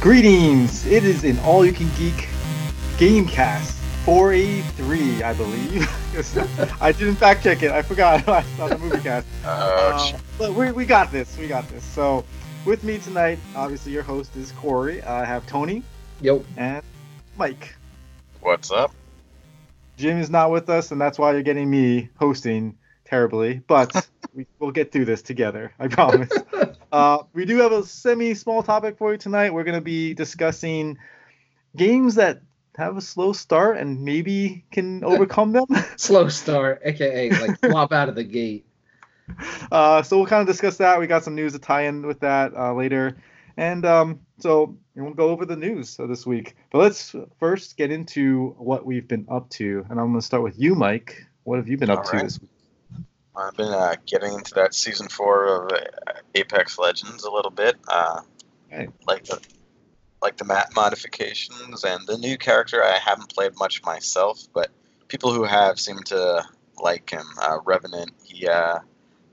Greetings! It is an all you can geek Gamecast 483, I believe. I didn't fact check it, I forgot. I saw the movie cast. Oh, Uh, but we, we got this, we got this. So, with me tonight, obviously, your host is Corey. I have Tony Yo. and Mike. what's up? Jim is not with us, and that's why you're getting me hosting terribly. But we, we'll get through this together. I promise. uh, we do have a semi-small topic for you tonight. We're going to be discussing games that have a slow start and maybe can overcome them. Slow start, aka like flop out of the gate. Uh, so we'll kind of discuss that. We got some news to tie in with that uh, later, and um, so we'll go over the news of this week. But let's first get into what we've been up to, and I'm going to start with you, Mike. What have you been up All to right. this week? I've been uh, getting into that season four of uh, Apex Legends a little bit. Uh, Hey. Like the like the map modifications and the new character. I haven't played much myself, but people who have seem to like him. Uh, Revenant. He uh,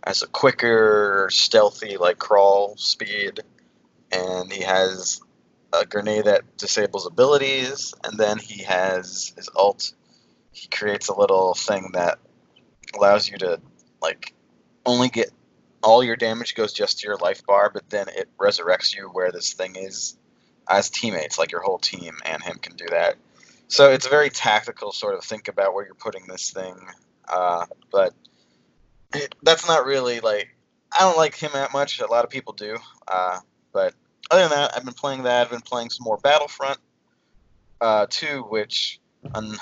has a quicker, stealthy like crawl speed, and he has a grenade that disables abilities, and then he has his ult. He creates a little thing that allows you to like only get all your damage goes just to your life bar, but then it resurrects you where this thing is as teammates, like your whole team and him can do that. So it's a very tactical sort of think about where you're putting this thing, uh, but it, that's not really like I don't like him that much. A lot of people do, uh, but other than that, I've been playing that. I've been playing some more Battlefront uh, 2, which un-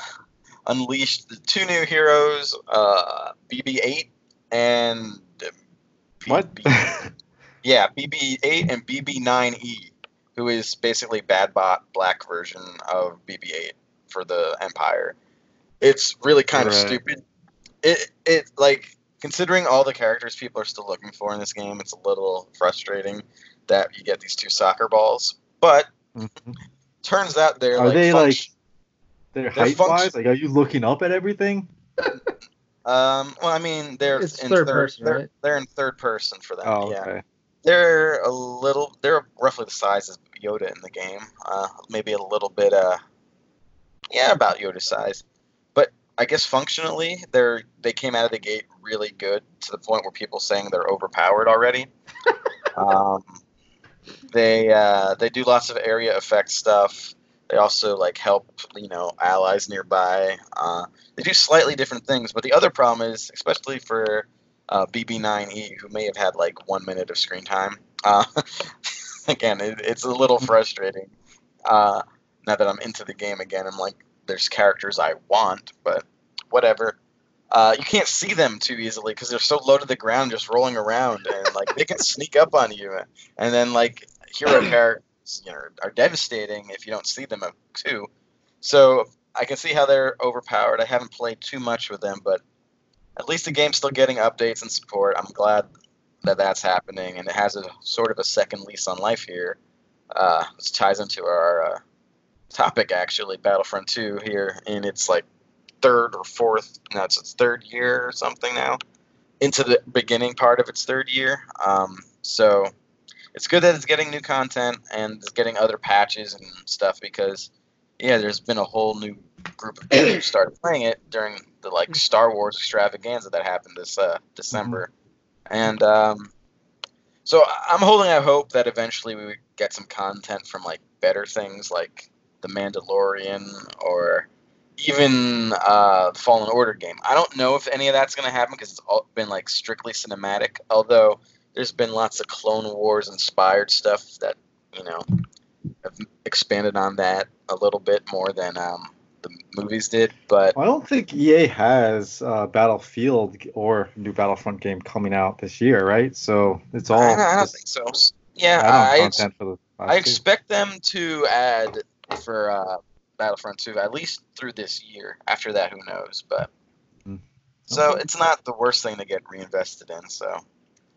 unleashed the two new heroes, uh, BB-8 and uh, B- What? B- yeah, BB-8 and BB-9E, who is basically bad bot black version of BB-8 for the Empire. It's really kind of stupid. It it like considering all the characters people are still looking for in this game, it's a little frustrating that you get these two soccer balls. But Mhm. turns out they're Are like they, funct- They're They're height funct- wise. Like, are you looking up at everything? Um, well, I mean, they're It's in third third, person, they're, right? they're in third person for them. Oh, yeah, okay. they're a little. They're roughly the size as Yoda in the game. Uh, maybe a little bit. Uh, yeah, about Yoda size. But I guess functionally, they're they came out of the gate really good to the point where people saying they're overpowered already. um, they uh, they do lots of area effect stuff. They also like help you know allies nearby. Uh, they do slightly different things, but the other problem is, especially for uh, BB9E, who may have had like one minute of screen time. Uh, again, it, it's a little frustrating. Uh, now that I'm into the game again, I'm like, there's characters I want, but whatever. Uh, you can't see them too easily because they're so low to the ground, just rolling around, and like they can sneak up on you. And then like hero characters, you know, are devastating if you don't see them too. So I can see how they're overpowered. I haven't played too much with them, but at least the game's still getting updates and support. I'm glad that that's happening, and it has a sort of a second lease on life here. Uh, this ties into our uh, topic actually, Battlefront 2 here in its like third or fourth, no, it's its third year or something now, into the beginning part of its third year. Um, so it's good that it's getting new content and it's getting other patches and stuff because yeah, there's been a whole new group of people who started playing it during the like Star Wars extravaganza that happened this uh, December, and um, so I'm holding out hope that eventually we would get some content from like better things like the Mandalorian or even uh, Fallen Order game. I don't know if any of that's going to happen because it's all been like strictly cinematic. Although there's been lots of Clone Wars inspired stuff that you know have expanded on that a little bit more than um, the movies did. But I don't think EA has uh, Battlefield or new Battlefront game coming out this year, right? So it's all I, I don't think so. Yeah, I, content for the I expect them to add for uh, Battlefront 2 at least through this year. After that, who knows? But Hmm. so Okay. it's not the worst thing to get reinvested in. So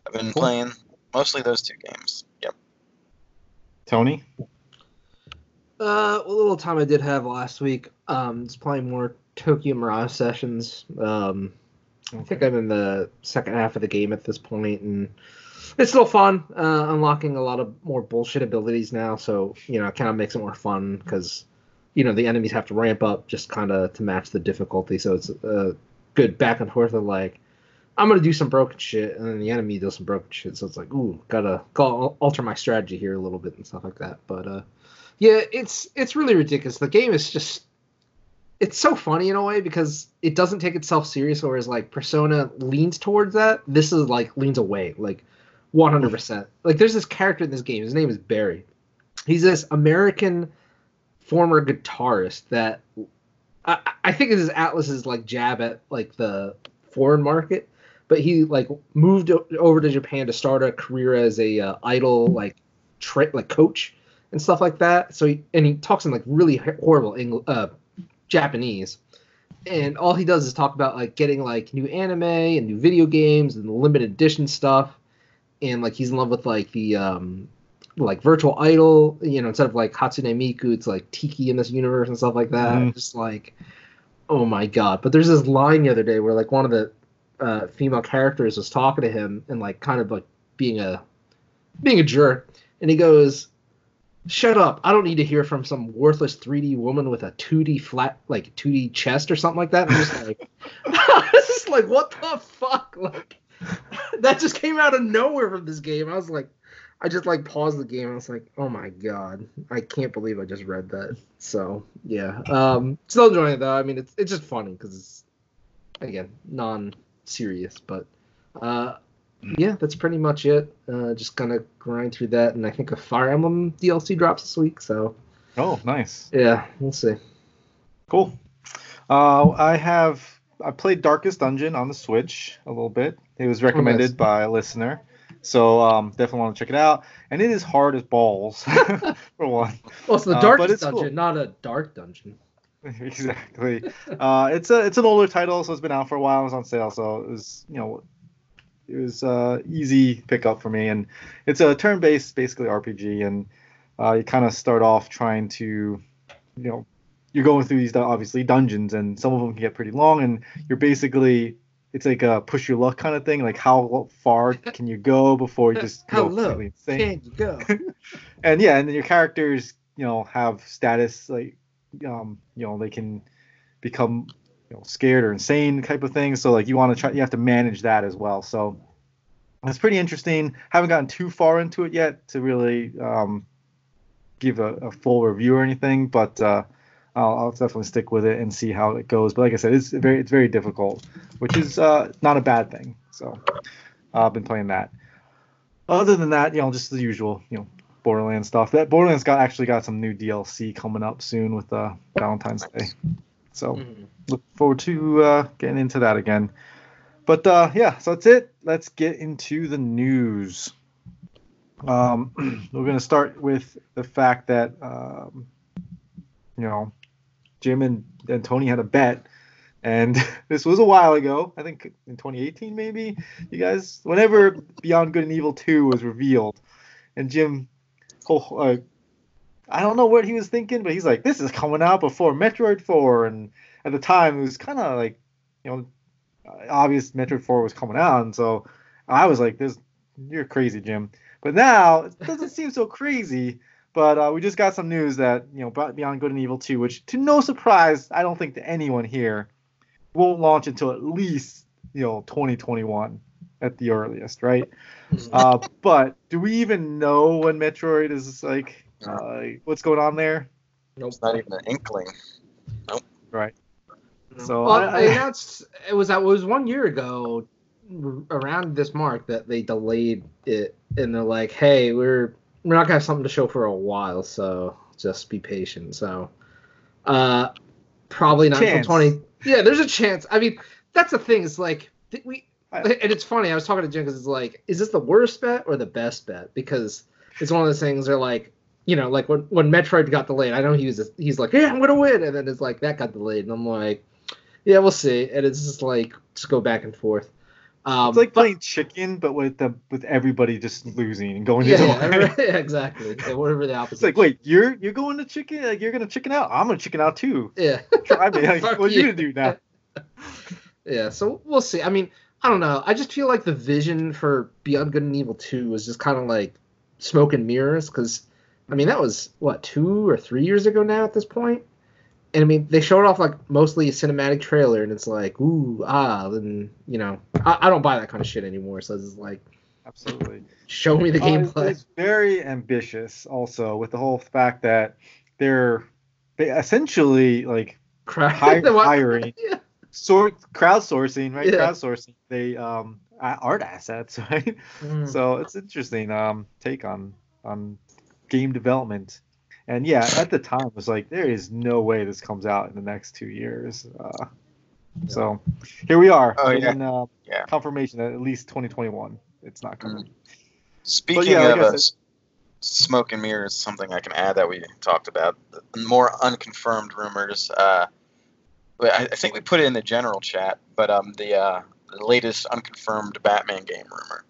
I've been Cool. playing mostly those two games. Yep. Tony. Uh, a little time I did have last week. Um, just playing more Tokyo Mirage sessions. Um, I think I'm in the second half of the game at this point, and it's still fun. Uh, unlocking a lot of more bullshit abilities now, so you know, it kind of makes it more fun because you know the enemies have to ramp up just kind of to match the difficulty. So it's a good back and forth of like, I'm gonna do some broken shit, and then the enemy does some broken shit. So it's like, ooh, gotta, gotta alter my strategy here a little bit and stuff like that. But uh, yeah, it's it's really ridiculous. The game is just it's so funny in a way because it doesn't take itself serious whereas like persona leans towards that this is like leans away like 100% like there's this character in this game his name is barry he's this american former guitarist that i, I think this is Atlus's like jab at like the foreign market but he like moved over to japan to start a career as a uh, idol like tra- like coach and stuff like that so he, and he talks in like really horrible English, uh, Japanese. And all he does is talk about like getting like new anime and new video games and limited edition stuff. And like he's in love with like the um like virtual idol, you know, instead of like Hatsune Miku, it's like Tiki in this universe and stuff like that. Mhm. Just like oh my god. But there's this line the other day where like one of the uh, female characters was talking to him and like kind of like being a being a jerk. And he goes, shut up. I don't need to hear from some worthless 3D woman with a 2D flat, like 2D chest or something like that. I'm just like, I was just like, what the fuck? Like, that just came out of nowhere from this game. I was like, I just like paused the game. I was like, oh my god, I can't believe I just read that. So yeah, um, still enjoying it though. I mean, it's it's just funny because it's again non-serious, but uh, yeah, that's pretty much it. Uh, just gonna grind through that, and I think a Fire Emblem DLC drops this week. So Oh, nice. yeah, we'll see. Cool. Uh, I have I played Darkest Dungeon on the Switch a little bit. It was recommended nice. by a listener, so um, definitely want to check it out. And it is hard as balls for one. Well, it's the Uh, darkest it's dungeon, cool. not a dark dungeon. exactly. Uh, it's a it's an older title, so it's been out for a while. It was on sale, so it was you know it was uh, easy pickup for me. And it's a turn-based, basically RPG, and uh, you kind of start off trying to you know you're going through these obviously dungeons, and some of them can get pretty long, and you're basically it's like a push your luck kind of thing. Like how far can you go before you just go completely insane? can you go? and yeah, and then your characters, you know, have status like, um, you know, they can become, you know, scared or insane type of thing. So like, you want to try, you have to manage that as well. So it's pretty interesting. Haven't gotten too far into it yet to really um, give a, a full review or anything, but uh, I'll, I'll definitely stick with it and see how it goes. But like I said, it's very, it's very difficult, which is uh, not a bad thing. So uh, I've been playing that. Other than that, you know, just the usual, you know, Borderlands stuff. That Borderlands got actually got some new DLC coming up soon with uh, Valentine's Day. So Mhm. look forward to uh, getting into that again. But uh, yeah, so that's it. Let's get into the news. Um, we're going to start with the fact that um, you know Jim and, and Tony had a bet, and this was a while ago. I think in 2018, maybe. You guys, whenever Beyond Good and Evil 2 was revealed, and Jim, I don't know what he was thinking, but he's like, "This is coming out before Metroid 4," and at the time it was kind of like, you know, obvious Metroid 4 was coming out, and so I was like, "This, you're crazy, Jim." But now it doesn't seem so crazy. But uh, we just got some news that you know Beyond Good and Evil 2, which to no surprise, I don't think to anyone here, won't launch until at least you know 2021 at the earliest, right? Mhm. Uh, but do we even know when Metroid is like uh, what's going on there? Nope. It's not even an inkling. Nope. Right. No. So well, I- I- they announced it was that was one year ago around this mark that they delayed it, and they're like, "Hey, we're we're not gonna have something to show for a while, so just be patient." So, uh, probably not Chance. until twenty. Yeah, there's a chance. I mean, that's the thing. It's like did we, I- and it's funny. I was talking to Jim because it's like, is this the worst bet or the best bet? Because it's one of those things. They're like. You know, like when, when Metroid got delayed, I know he was he's like, yeah, I'm gonna win, and then it's like that got delayed, and I'm like, yeah, we'll see. And it's just like just go back and forth. Um, It's like but- playing chicken, but with the with everybody just losing and going yeah, the yeah, exactly. Yeah, whatever the opposite. It's like, wait, you're you're going to chicken? Like you're gonna chicken out? I'm gonna chicken out too. yeah, Try me. Like, what are you you. gonna do now? yeah. So we'll see. I mean, I don't know. I just feel like the vision for Beyond Good and Evil 2 was just kind of like smoke and mirrors because I mean that was what two or three years ago now at this point, and I mean they showed off like mostly a cinematic trailer and it's like ooh ah and you know I, I don't buy that kind of shit anymore. So it's like Absolutely. show me the gameplay. It's very ambitious, also, with the whole fact that they're they essentially like hi- hiring, Yeah. Sort crowdsourcing, right? Yeah. Crowdsourcing. They um art assets, right? Mm. So it's interesting um take on on game development. And yeah, at the time it was like there is no way this comes out in the next two years. Uh, So here we are, Oh, yeah. getting uh, Yeah. confirmation that at least 2021 it's not coming. Speaking yeah, of I uh, said- s- smoke and mirrors, something I can add that we talked about, the more unconfirmed rumors. Uh, but I, I think we put it in the general chat. But um, the uh, the latest unconfirmed Batman game rumor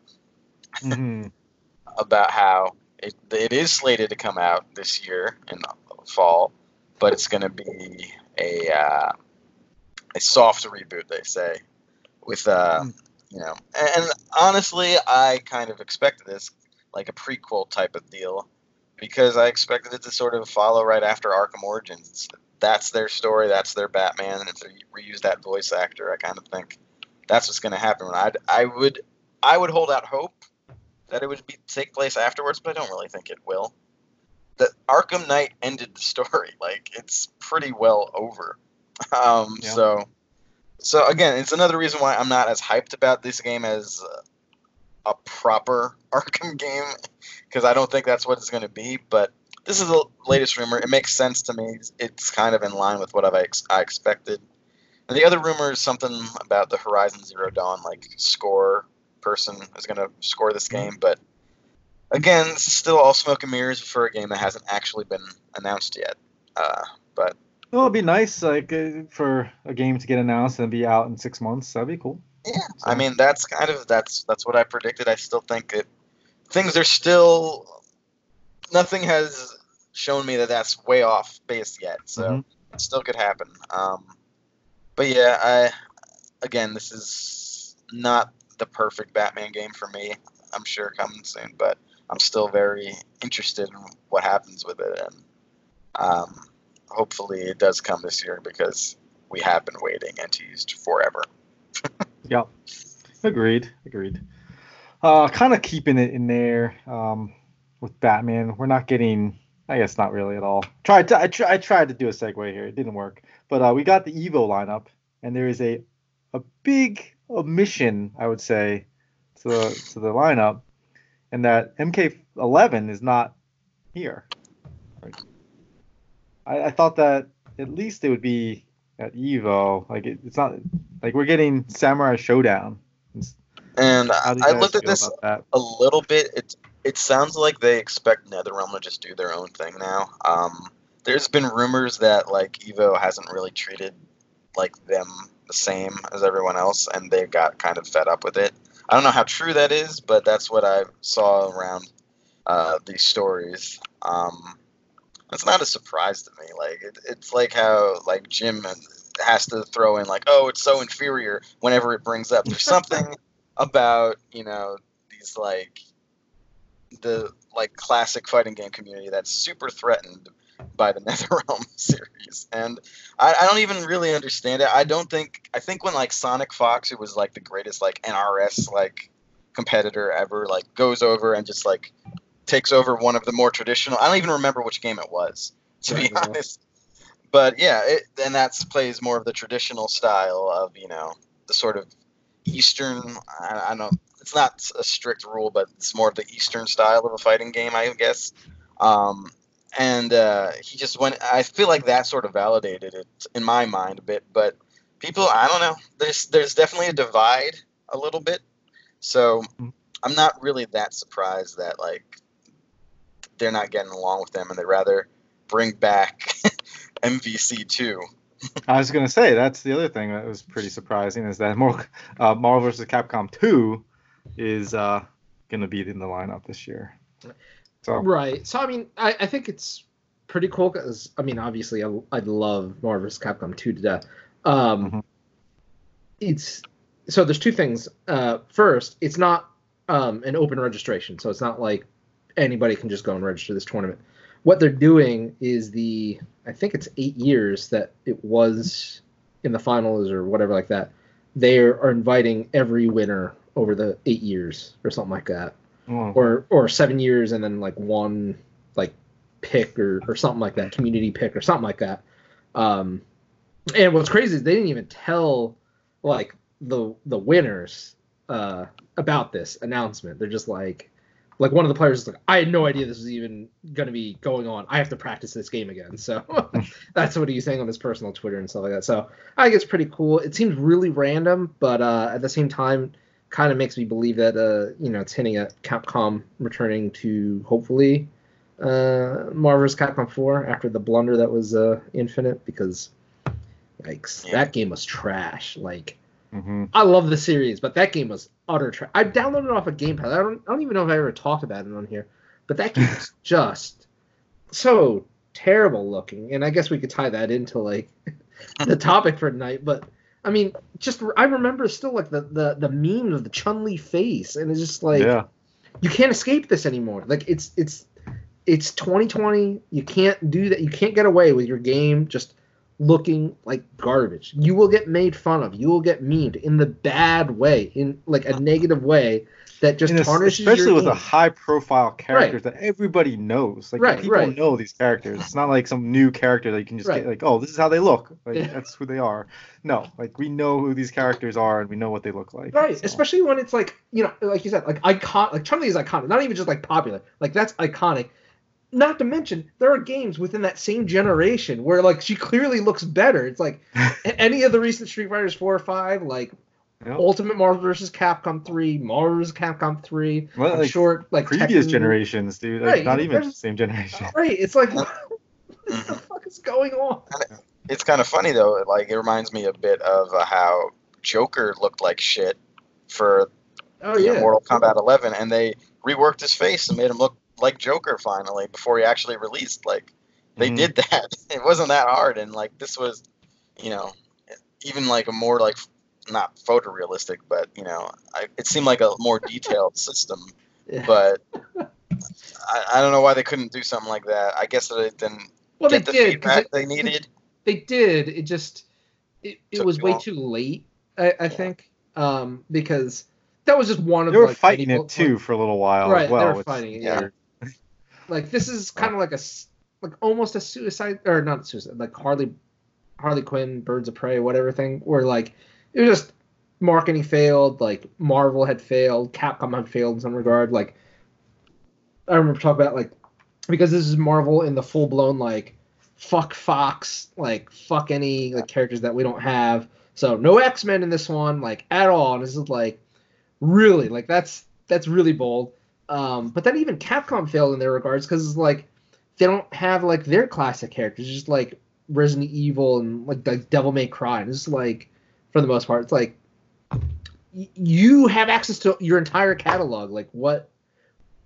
Mhm. about how it, it is slated to come out this year in the fall, but it's going to be a uh, a soft reboot. They say with uh, Hmm. you know, and, and honestly, I kind of expected this like a prequel type of deal because I expected it to sort of follow right after Arkham Origins. That's their story. That's their Batman, and if they reuse that voice actor, I kind of think that's what's going to happen. I I would I would hold out hope that it would be take place afterwards, but I don't really think it will. The Arkham Knight ended the story. Like it's pretty well over. Um, Yeah. So, so again, it's another reason why I'm not as hyped about this game as uh, a proper Arkham game because I don't think that's what it's going to be. But this is the latest rumor. It makes sense to me. It's kind of in line with what I've ex- I expected. And the other rumor is something about the Horizon Zero Dawn like score person is going to score this game, but again, this is still all smoke and mirrors for a game that hasn't actually been announced yet. Uh, but Well, it'd be nice, like, uh, for a game to get announced and be out in six months. That'd be cool. yeah, So- I mean that's kind of that's that's what I predicted. I still think it things are still nothing has shown me that that's way off base yet, so Mhm. it still could happen. Um, but yeah, I again, this is not the perfect Batman game for me. I'm sure coming soon, but I'm still very interested in what happens with it, and um, hopefully it does come this year because we have been waiting and teased forever. Yep. Agreed. Agreed. Uh, kind of keeping it in there um, with Batman. We're not getting. I guess not really at all. Tried to. I, tr- I tried to do a segue here. It didn't work. But uh, we got the Evo lineup, and there is a a big omission, I would say, to the to the lineup, and that MK11 is not here. I, I thought that at least it would be at Evo. Like it, it's not like we're getting Samurai Shodown. And I, do you I guys looked at this a little bit. It it sounds like they expect NetherRealm to just do their own thing now. Um, there's been rumors that like Evo hasn't really treated like them the same as everyone else, and they got kind of fed up with it. I don't know how true that is, but that's what I saw around uh, these stories. Um, it's not a surprise to me. Like it, it's like how like Jim has to throw in like, oh, it's so inferior whenever it brings up. There's something about you know these like the like classic fighting game community that's super threatened by the NetherRealm series, and I, I don't even really understand it. I don't think I think when like Sonic Fox, who was like the greatest like NRS like competitor ever, like goes over and just like takes over one of the more traditional. I don't even remember which game it was, to be yeah. honest. But yeah, it, and that's plays more of the traditional style of you know the sort of Eastern. I, I don't. It's not a strict rule, but it's more of the Eastern style of a fighting game, I guess. Um, and uh, he just went. I feel like that sort of validated it in my mind a bit. But people, I don't know. There's there's definitely a divide a little bit. So Mhm. I'm not really that surprised that like they're not getting along with them, and they'd rather bring back MVC two. I was gonna say that's the other thing that was pretty surprising is that Mar- uh, Marvel vs. Capcom 2 is uh, gonna be in the lineup this year. So Right. So I mean, I, I think it's pretty cool because I mean, obviously, I, I love Marvel vs. Capcom 2 to death. Um, Mhm. It's so there's two things. Uh, first, it's not um, an open registration, so it's not like anybody can just go and register this tournament. What they're doing is the I think it's eight years that it was in the finals or whatever like that. They are inviting every winner over the eight years or something like that, Oh, or or seven years and then like one like pick or or something like that, community pick or something like that. Um, and what's crazy is they didn't even tell like the the winners uh, about this announcement. They're just like, like one of the players is like, I had no idea this was even going to be going on. I have to practice this game again. So that's what he's saying on his personal Twitter and stuff like that. So I think it's pretty cool. It seems really random, but uh, at the same time, kind of makes me believe that uh, you know it's hinting at Capcom returning to hopefully uh, Marvel's Capcom 4 after the blunder that was uh, Infinite because. Yikes! Yeah. That game was trash. Like, hmm I love the series, but that game was utter trash. I downloaded it off of Game Pass. I don't, I don't even know if I ever talked about it on here, but that game was just so terrible looking. And I guess we could tie that into like the topic for tonight. But I mean, just I remember still like the the the meme of the Chun Li face, and it's just like yeah. you can't escape this anymore. Like it's it's it's 2020. You can't do that. You can't get away with your game just looking like garbage. You will get made fun of. You will get memed in the bad way, in like a negative way that just And tarnishes especially with the high profile characters that everybody knows. Like Right, people right. know these characters. It's not like some new character that you can just Right. get like, oh, this is how they look. Like Yeah. that's who they are. No, like we know who these characters are and we know what they look like. Right, so. especially when it's like you know, like you said, like icon, like Chun Li is iconic. Not even just like popular, like that's iconic. Not to mention, there are games within that same generation where like she clearly looks better. It's like any of the recent Street Fighters four or five, like Yep. Ultimate Marvel vs. Capcom three, Marvel vs. Capcom three. Well, like, sure, like previous Tekken- generations, dude. Like, Right, not even the same generation. Right, it's like what the fuck is going on? It's kind of funny though. Like it reminds me a bit of uh, how Joker looked like shit for Oh you know, yeah, Mortal Kombat 11, and they reworked his face and made him look like Joker finally before he actually released. Like they Mhm. did that. It wasn't that hard, and like this was, you know, even like a more like not photorealistic, but you know, I, it seemed like a more detailed system. Yeah. But I, I don't know why they couldn't do something like that. I guess that it didn't well they get the did 'cause feedback it- they needed. they did. It just it, it Took was too way long. too late. I, I think um, because that was just one of They were like, fighting it too for a little while Right, as they well. were fighting it, yeah. Like this is kind of like a like almost a suicide or not suicide like Harley Harley Quinn Birds of Prey whatever thing where like it was just marketing failed like Marvel had failed Capcom had failed in some regard like I remember talking about like because this is Marvel in the full blown like fuck Fox like fuck any like characters that we don't have. So no X Men in this one like at all. And this is like really like that's that's really bold um, but then even Capcom failed in their regards because it's like they don't have like their classic characters, just like Resident Evil and like, like Devil May Cry. And it's like for the most part, it's like y- you have access to your entire catalog. Like what?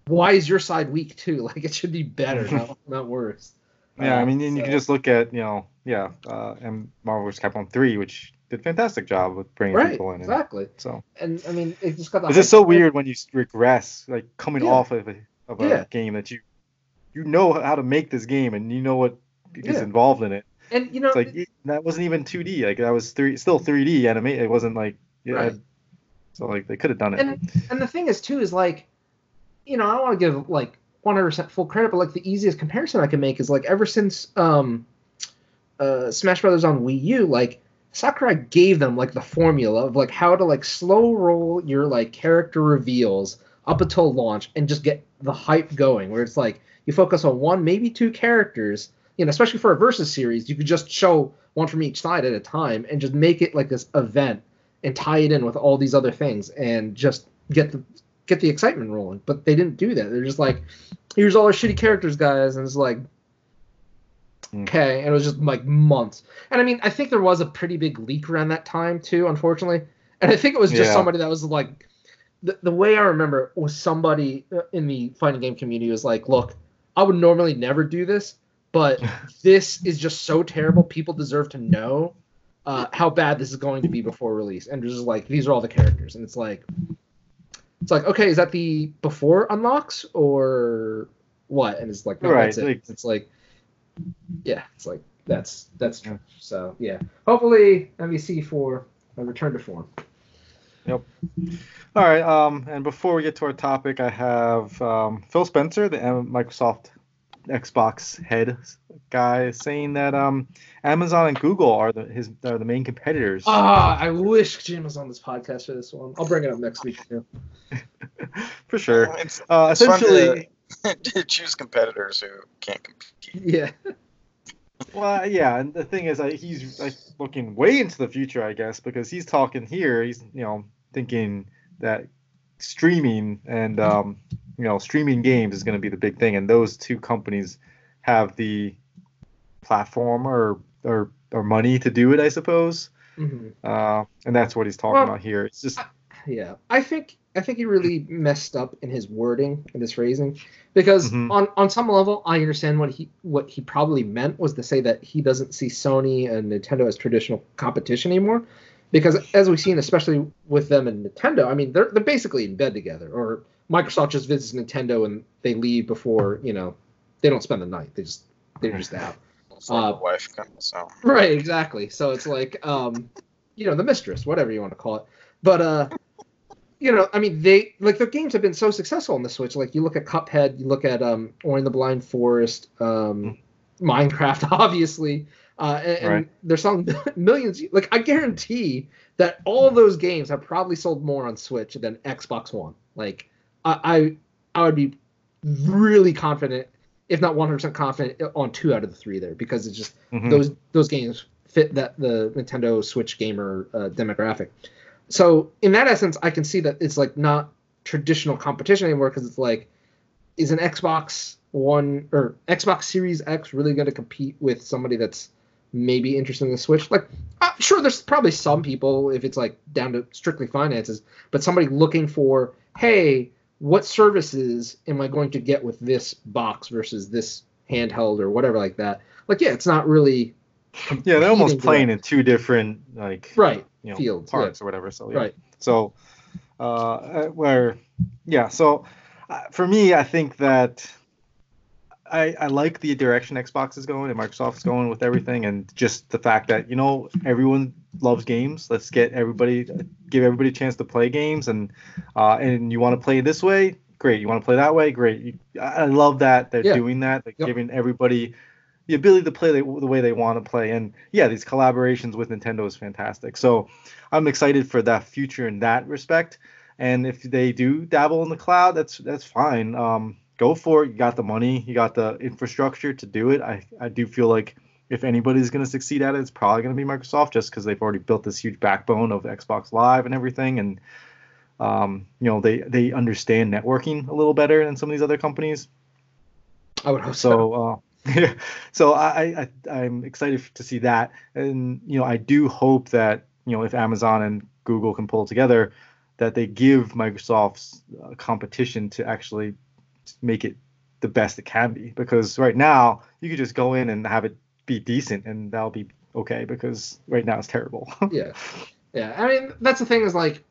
Why is your side weak too? Like it should be better, not, not worse. Yeah, I Uh, mean, and you can just look at, you know, yeah, uh, and Marvel vs. Capcom 3, which did a fantastic job with bringing right, people in. And, exactly. so And I mean, it just got the. it's just so weird when you regress, like coming Yeah. off of a, of a Yeah. game that you you know how to make this game and you know what is Yeah. involved in it. And you know, It's like it- that wasn't even 2D. Like that was three, still 3D animate. It wasn't like yeah. Right. So like they could have done it. and and the thing is too is like you know i don't want to give like 100% full credit but like the easiest comparison i can make is like ever since um uh smash brothers on wii u like sakurai gave them like the formula of like how to like slow roll your like character reveals up until launch and just get the hype going where it's like you focus on one maybe two characters you know especially for a versus series you could just show one from each side at a time and just make it like this event and tie it in with all these other things and just get the get the excitement rolling. But they didn't do that. They're just like, here's all our shitty characters, guys, and it's like. Okay, and it was just like months. And I mean, I think there was a pretty big leak around that time too, unfortunately. And I think it was just Yeah. somebody that was like, the, the way I remember was somebody uh, in the fighting game community was like, look, I would normally never do this, but this is just so terrible. People deserve to know uh, how bad this is going to be before release, and just like these are all the characters, and it's like, it's like okay, is that the before unlocks or what? And it's like, no, Right, that's it. it's like, yeah, it's like that's that's Yeah. so yeah. Hopefully, MVC 4 a return to form. Yep. All right. Um, and before we get to our topic, I have um, Phil Spencer, the Microsoft Xbox head guy, saying that um, Amazon and Google are the his are the main competitors. Ah, I wish Jim was on this podcast for this one. I'll bring it up next week too. For sure. It's, Uh, It's fun essentially, to choose competitors who can't compete. Yeah. well, yeah. And the thing is, uh, he's like, looking way into the future, I guess, because he's talking here. He's you know thinking that streaming and um, you know streaming games is going to be the big thing, and those two companies have the platform or or or money to do it, I suppose. hmm Uh, and that's what he's talking Well, about here. It's just Yeah, I think I think he really messed up in his wording and his phrasing because Mhm. on on some level I understand what he what he probably meant was to say that he doesn't see Sony and Nintendo as traditional competition anymore because as we've seen especially with them and Nintendo I mean they're they're basically in bed together or Microsoft just visits Nintendo and they leave before you know they don't spend the night they just they're just out Former Uh, wife comes so Right, exactly. So it's like, um, you know, the mistress, whatever you want to call it. But uh, you know, I mean, they like their games have been so successful on the Switch. Like you look at Cuphead, you look at um, Ori and the Blind Forest, um, Minecraft, obviously, uh, and, and Right. they're selling millions. Like I guarantee that all those games have probably sold more on Switch than Xbox One. Like I, I, I would be really confident, if not 100% confident, on two out of the three there because it's just mhm. those those games fit that the Nintendo Switch gamer uh, demographic. So in that essence, I can see that it's like not traditional competition anymore because it's like, is an Xbox One or Xbox Series X really going to compete with somebody that's maybe interested in the Switch? Like, uh, sure, there's probably some people if it's like down to strictly finances, but somebody looking for, hey, what services am I going to get with this box versus this handheld or whatever like that? Like, yeah, it's not really yeah, they're almost playing in two different like right you know fields. parts or whatever. So yeah. Right. So, uh, uh, where, yeah. So, uh, for me, I think that I I like the direction Xbox is going and Microsoft's going with everything, and just the fact that you know everyone loves games. Let's get everybody, give everybody a chance to play games, and uh, and you want to play this way, great. You want to play that way, great. I love that they're Yeah. doing that, like Yep. giving everybody the ability to play the, the way they want to play. And yeah, these collaborations with Nintendo is fantastic. So I'm excited for that future in that respect. And if they do dabble in the cloud, that's that's fine. Um, go for it. You got the money, you got the infrastructure to do it. I, I do feel like if anybody's going to succeed at it, it's probably going to be Microsoft, just because they've already built this huge backbone of Xbox Live and everything, and um, you know they they understand networking a little better than some of these other companies. I would hope so. So, uh, yeah, so I, I I'm excited to see that, and you know I do hope that you know if Amazon and Google can pull together, that they give Microsoft's uh, competition to actually make it the best it can be. Because right now you could just go in and have it be decent, and that'll be okay. Because right now it's terrible. yeah, yeah. I mean, that's the thing is like,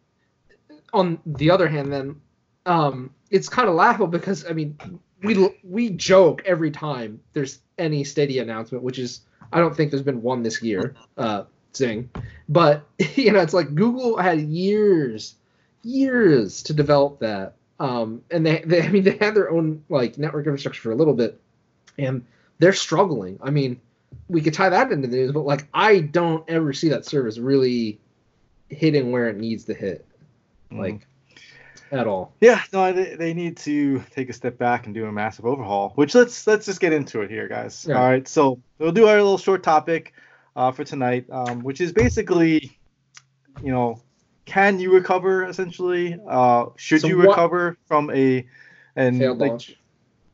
on the other hand, then, um, it's kind of laughable because I mean, we we joke every time there's any Stadia announcement, which is I don't think there's been one this year. Uh, zing, but you know, it's like Google had years, years to develop that. Um, and they, they, I mean, they had their own like network infrastructure for a little bit, and they're struggling. I mean, we could tie that into the news, but like I don't ever see that service really hitting where it needs to hit, like at all. Yeah, no, they, they need to take a step back and do a massive overhaul. Which let's let's just get into it here, guys. Yeah. All right, so we'll do our little short topic uh, for tonight, um, which is basically, you know, can you recover essentially? Uh, should So you recover from a and Failed like, launch.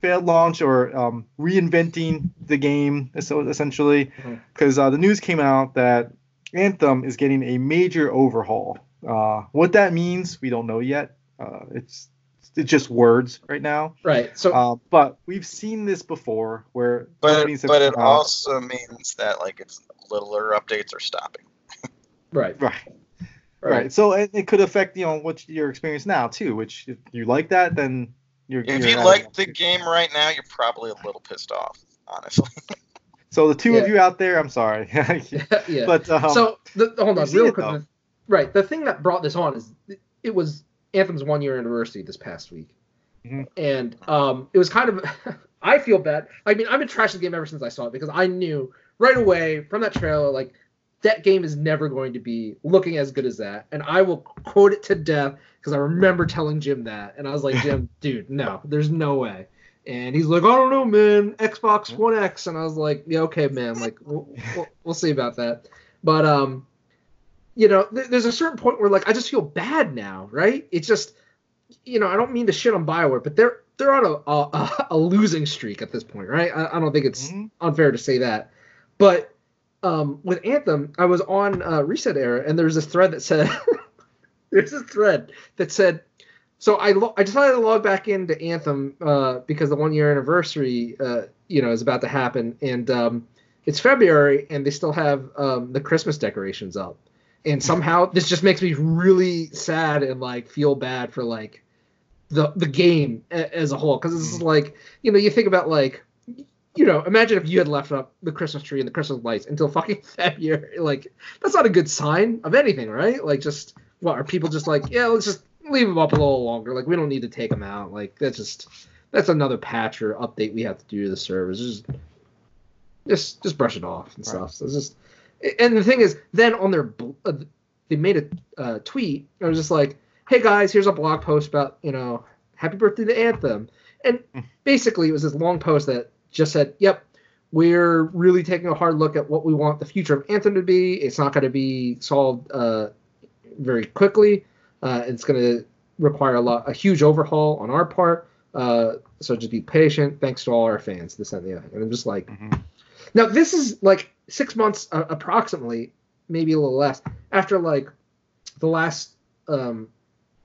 failed launch or um, reinventing the game so essentially because uh, the news came out that anthem is getting a major overhaul uh, what that means we don't know yet uh, it's it's just words right now Right. So uh, but we've seen this before where But companies have but it come also means that like it's littler updates are stopping. Right. Right. Right. So it, it could affect you know what your experience now too. Which if you like that, then you're. If you're you like the game right now, you're probably a little pissed off, honestly. So the two Yeah. of you out there, I'm sorry. yeah. but um, so the, hold on, real quick. the- right. The thing that brought this on is it- it was Anthem's one year anniversary this past week, Mhm. and um, it was kind of. I feel bad. I mean, I've been trashing the game ever since I saw it because I knew right away from that trailer like that game is never going to be looking as good as that, and I will quote it to death because I remember telling Jim that, and I was like, Jim, dude, no, there's no way. And he's like, I don't know, man. Xbox One X, and I was like, yeah, okay, man. Like, we'll, we'll, we'll see about that. But um, you know, th- there's a certain point where like I just feel bad now, right? It's just, you know, I don't mean to shit on Bioware, but they're they're on a a, a losing streak at this point, right? I, I don't think it's Mhm. unfair to say that, but um, with Anthem, I was on uh, Reset Era, and there was this thread that said, there's this thread that said, so I lo- I decided to log back into Anthem uh, because the one year anniversary, uh, you know, is about to happen, and um, it's February, and they still have um, the Christmas decorations up, and somehow this just makes me really sad and like feel bad for like the the game a- as a whole. Because this is mm. like you know you think about like you know imagine if you had left up the Christmas tree and the Christmas lights until fucking February. Like that's not a good sign of anything right? Like just what are people just like yeah let's just leave them up a little longer. Like we don't need to take them out. Like that's just that's another patch or update we have to do to the servers. Just just just brush it off and Right. stuff. So it's just and the thing is then on their uh, they made a uh, tweet I was just like hey guys here's a blog post about you know happy birthday to anthem. And basically it was this long post that just said yep we're really taking a hard look at what we want the future of anthem to be. It's not going to be solved uh, very quickly uh, it's going to require a lot a huge overhaul on our part uh, so just be patient. Thanks to all our fans this and the other. And i'm just like Mhm. now this is like six months uh, approximately, maybe a little less after like the last um,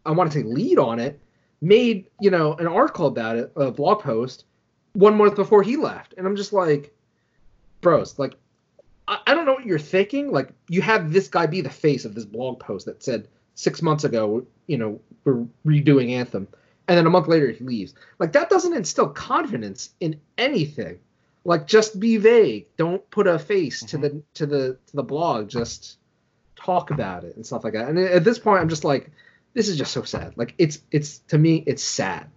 I want to say lead on it made you know an article about it, a blog post one month before he left, and I'm just like, bros, like I, I don't know what you're thinking. Like you have this guy be the face of this blog post that said six months ago, you know, we're redoing Anthem, and then a month later he leaves. Like that doesn't instill confidence in anything like just be vague don't put a face to Mhm. the to the to the blog just talk about it and stuff like that and at this point i'm just like this is just so sad like it's it's to me it's sad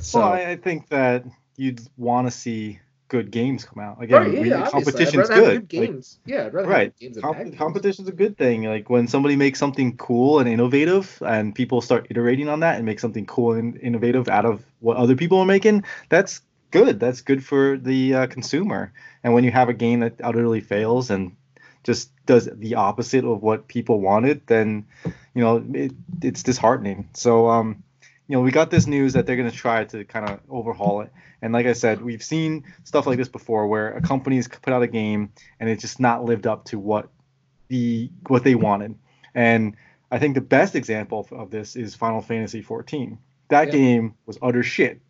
so well, I, I think that you'd want to see good games come out. Again, right, yeah, we- yeah, obviously. competition's good. good Like, games yeah I'd rather right. have good games than comp- games. competition's a good thing. Like when somebody makes something cool and innovative, and people start iterating on that and make something cool and innovative out of what other people are making, that's good. That's good for the uh, consumer. And when you have a game that utterly fails and just does the opposite of what people wanted, then you know it, it's disheartening. So um, you know we got this news that they're going to try to kind of overhaul it. And like I said, we've seen stuff like this before where a company's put out a game and it's just not lived up to what the what they wanted. And I think the best example of, of this is Final Fantasy 14. That Yeah. game was utter shit.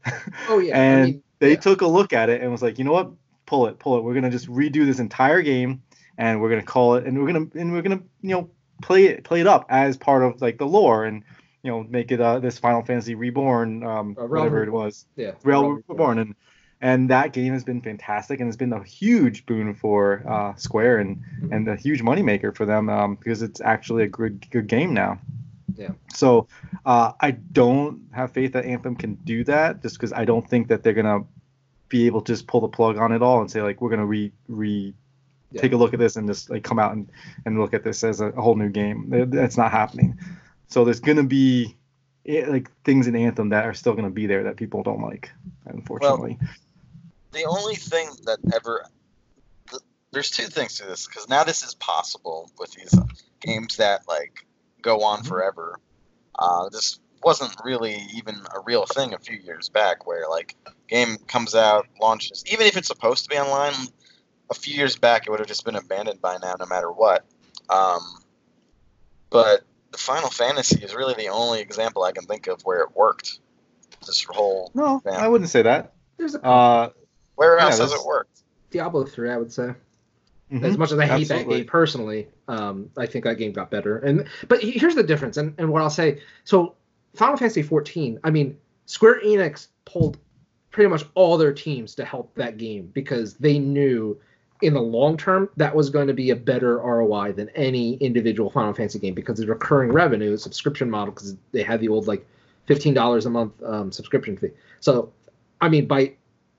oh yeah and I mean, they yeah. took a look at it and was like, you know what? Pull it, pull it. We're gonna just redo this entire game, and we're gonna call it, and we're gonna, and we're gonna, you know, play it, play it up as part of like the lore, and you know, make it uh, this Final Fantasy Reborn, um, Uh, whatever it was, yeah Realm Reborn, and and that game has been fantastic, and it's been a huge boon for uh, Square and and a huge moneymaker for them um, because it's actually a good good game now. Yeah. So uh, I don't have faith that Anthem can do that, just because I don't think that they're gonna be able to just pull the plug on it all and say like we're gonna re re Yeah. take a look at this and just like come out and, and look at this as a, a whole new game. That's not happening. So there's gonna be eh, like things in Anthem that are still gonna be there that people don't like, unfortunately. Well, the only thing that ever there's two things to this because now this is possible with these games that like go on Mhm. forever. Uh, this wasn't really even a real thing a few years back, where like game comes out, launches, even if it's supposed to be online. A few years back, it would have just been abandoned by now, no matter what. Um, but the Final Fantasy is really the only example I can think of where it worked. This whole no, Yeah. I wouldn't say that. there's a Uh, where Yeah, has it worked? diablo 3 i would say Mhm. As much as I hate that game personally, um, I think that game got better. And but here's the difference, and, and what I'll say. So Final Fantasy 14, I mean, Square Enix pulled pretty much all their teams to help that game because they knew in the long term that was going to be a better ROI than any individual Final Fantasy game because the recurring revenue subscription model because they had the old like fifteen dollars a month um, subscription fee. So, I mean, by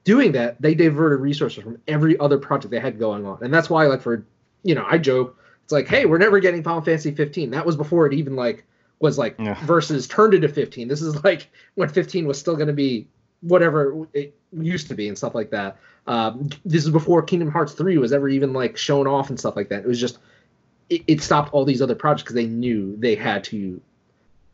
doing that, they diverted resources from every other project they had going on, and that's why, like, for you know, I joke, it's like, hey, we're never getting Final Fantasy 15. That was before it even like was like Yeah. versus turned into 15. This is like when 15 was still going to be whatever it used to be and stuff like that. Um, this is before Kingdom Hearts 3 was ever even like shown off and stuff like that. It was just it, it stopped all these other projects because they knew they had to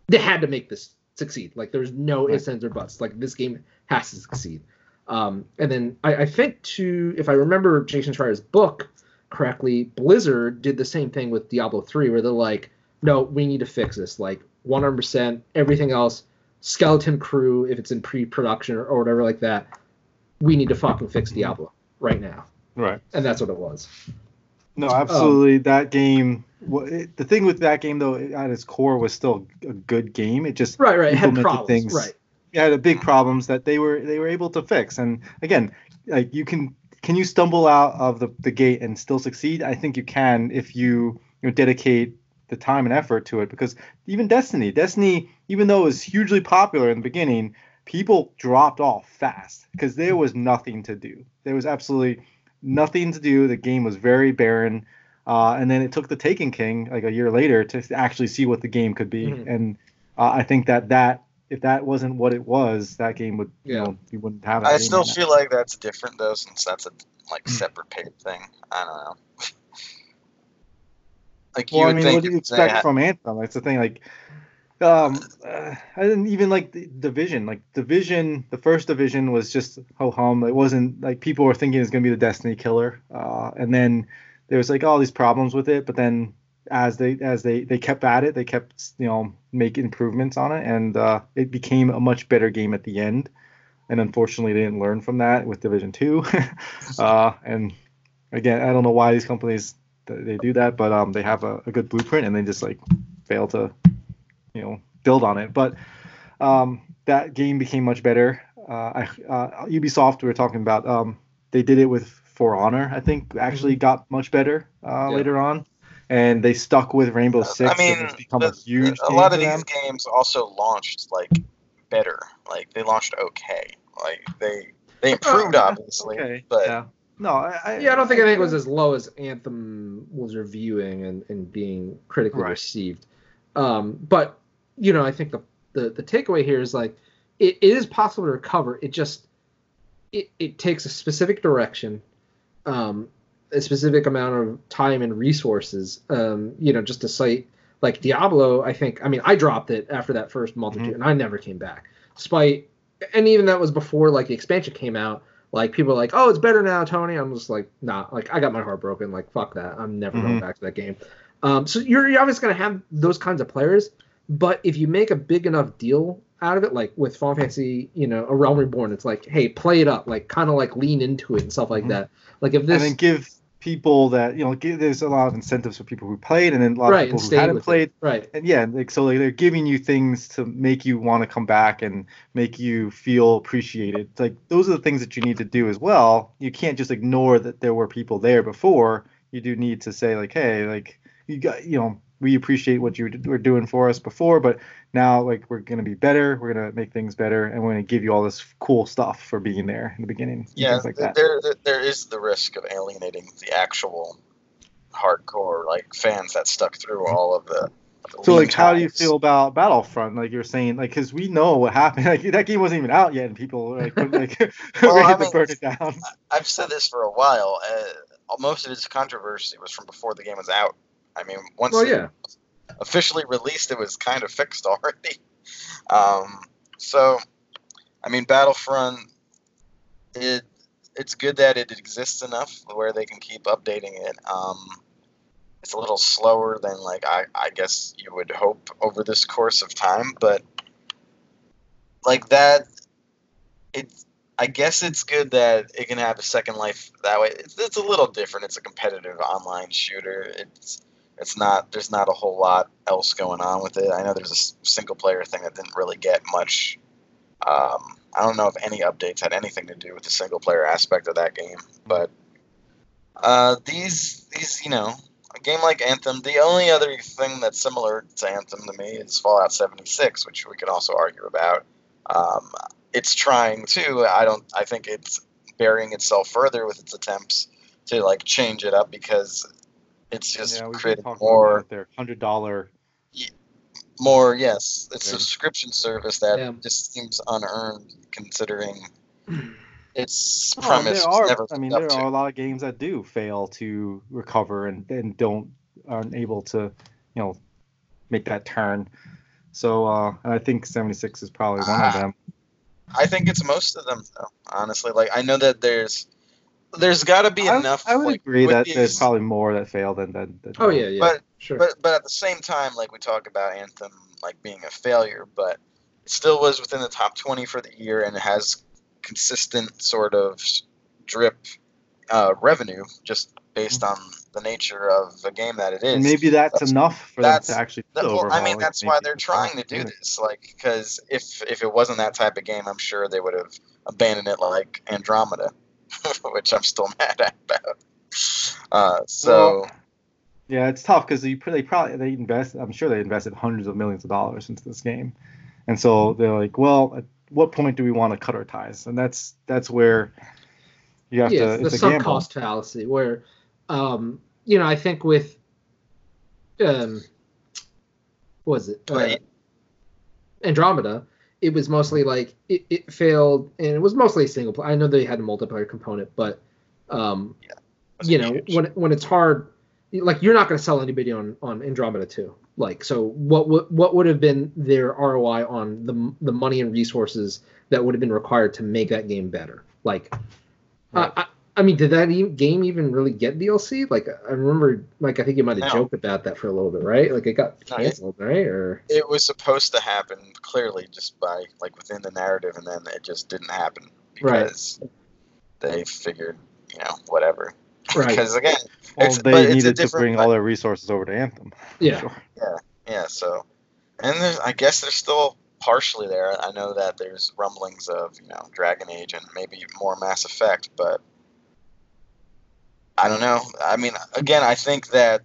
they had to make this succeed. Like there's no Right. ifs ands or buts. Like this game has to succeed. Um, and then I, I think to if I remember Jason Schreier's book correctly, Blizzard did the same thing with Diablo 3 where they're like, no, we need to fix this. Like 100%, everything else, skeleton crew, if it's in pre-production or, or whatever like that, we need to fucking fix Diablo right now. Right. And that's what it was. No, absolutely. that game. wha- it- The thing with that game, though, at its core, was still a good game. It just Right, right. It had implemented problems. things. Right. Had a big problems that they were they were able to fix. And again, like you can can you stumble out of the, the gate and still succeed? I think you can if you you know dedicate the time and effort to it. Because even Destiny, Destiny, even though it was hugely popular in the beginning, people dropped off fast because there was nothing to do. There was absolutely nothing to do. The game was very barren. Uh, and then it took the Taken King like a year later to actually see what the game could be. Mhm. And uh, I think that that if that wasn't what it was, that game would you know you wouldn't have. that I still right now. feel like that's different though, since that's a like Hmm. separate paid thing. I don't know. like you Well, I mean, think what do you expect from Anthem? That's the thing. Like, um, uh, I didn't even like the division. Like division, the first division was just ho hum. It wasn't like people were thinking it's gonna be the Destiny killer. Uh, and then there was like all these problems with it. But then as they as they they kept at it, they kept you know making improvements on it, and uh, it became a much better game at the end. And unfortunately, they didn't learn from that with Division Two. uh, and again, I don't know why these companies they do that, but um, they have a, a good blueprint and they just like fail to, you know, build on it. But um, that game became much better. Uh, I, uh, Ubisoft, we were talking about, um, they did it with For Honor. I think actually got much better uh, Mm-hmm. Yeah. later on, and they stuck with Rainbow Six. I mean, and it's become the- a huge. a lot of these them. games also launched like better. Like they launched okay. Like they they improved obviously, Okay. but yeah. No, I, I, Yeah, I don't think anything was as low as Anthem was reviewing and, and being critically Right. received. Um, but you know, I think the, the the takeaway here is like it, it is possible to recover. It just it, it takes a specific direction, um, a specific amount of time and resources. Um, you know, just to cite like Diablo. I think I mean I dropped it after that first multitude, Mhm. and I never came back. Despite and even that was before like the expansion came out like people are like, oh, it's better now, Tony. I'm just like, nah. Like I got my heart broken. Like fuck that. I'm never going Mhm. back to that game. Um, so you're, you're obviously gonna have those kinds of players, but if you make a big enough deal out of it, like with Final Fantasy, you know, A Realm Reborn, it's like, hey, play it up, like kind of like lean into it and stuff like Mhm. that. Like if this and then give people that you know there's a lot of incentives for people who played and then a lot right, of people who hadn't played it. right, and yeah like so like, they're giving you things to make you want to come back and make you feel appreciated. Like those are the things that you need to do as well. You can't just ignore that there were people there before. You do need to say like hey like you got you know we appreciate what you were doing for us before but now like we're gonna be better we're gonna make things better and we're gonna give you all this cool stuff for being there in the beginning yeah, like there there- there is the risk of alienating the actual hardcore like fans that stuck through all of the. the So like, how do you feel about Battlefront? Like you're saying, like, because we know what happened. Like that game wasn't even out yet, and people were, like, like Well, ready I to mean, burn it down. I've said this for a while. Uh, most of its controversy was from before the game was out. I mean, once well, it yeah, officially released, it was kind of fixed already. Um, so, I mean, Battlefront, it it's good that it exists enough where they can keep updating it. Um, it's a little slower than like I, I guess you would hope over this course of time, but like that, it I guess it's good that it can have a second life that way. It's, it's a little different. It's a competitive online shooter. It's it's not there's not a whole lot else going on with it. I know there's a single player thing that didn't really get much. Um, I don't know if any updates had anything to do with the single player aspect of that game, but uh, these these you know a game like Anthem. The only other thing that's similar to Anthem to me is Fallout 76, which we could also argue about. Um, it's trying to. I don't. I think it's burying itself further with its attempts to like change it up because it's just yeah, we creating talking more their hundred dollar. more yes it's a Yeah. subscription service that Yeah. just seems unearned considering its premise there are. never I mean, there up are to. a lot of games that do fail to recover and, and don't aren't able to, you know, make that turn. So uh, and I think 76 is probably one Ah. of them. i think it's most of them though honestly like i know that there's there's got to be I, enough I would like, agree that these- there's probably more that fail than than. than Oh yeah, yeah, But- sure. but but at the same time like we talk about anthem like being a failure but it still was within the top 20 for the year and it has consistent sort of drip uh, revenue just based on the nature of the game that it is And maybe that's, That's- enough for that's- them to actually. That- do the well, I mean, that's why they're trying to do this. Like, because if if it wasn't that type of game, I'm sure they would have abandoned it like Andromeda, which I'm still mad at about. Uh, so Well, Yeah, it's tough because they they probably they invest. I'm sure they invested hundreds of millions of dollars into this game, and so they're like, well, at what point do we want to cut our ties? And that's that's where you have yeah, to. it's It's the a sunk cost fallacy where um you know i think with um what was it uh, andromeda it was mostly like it, it failed and it was mostly a single player i know they had a multiplayer component but um was you know huge. when when it's hard like you're not going to sell anybody on on andromeda 2 like so what would what would have been their roi on the the money and resources that would have been required to make that game better like Right. I, I, I mean did that e- game even really get dlc like i remember like i think you might have No. joked about that for a little bit right like it got No, it- canceled right or it was supposed to happen clearly just by like within the narrative, and then it just didn't happen Right. because they figured, you know, whatever. right Because again, Well, It's- they but it's a needed to different- bring all their resources over to Anthem. for yeah sure. Yeah, so and there's, I guess they're still partially there. I know that there's rumblings of you know Dragon Age and maybe more Mass Effect, but I don't know. I mean, again, I think that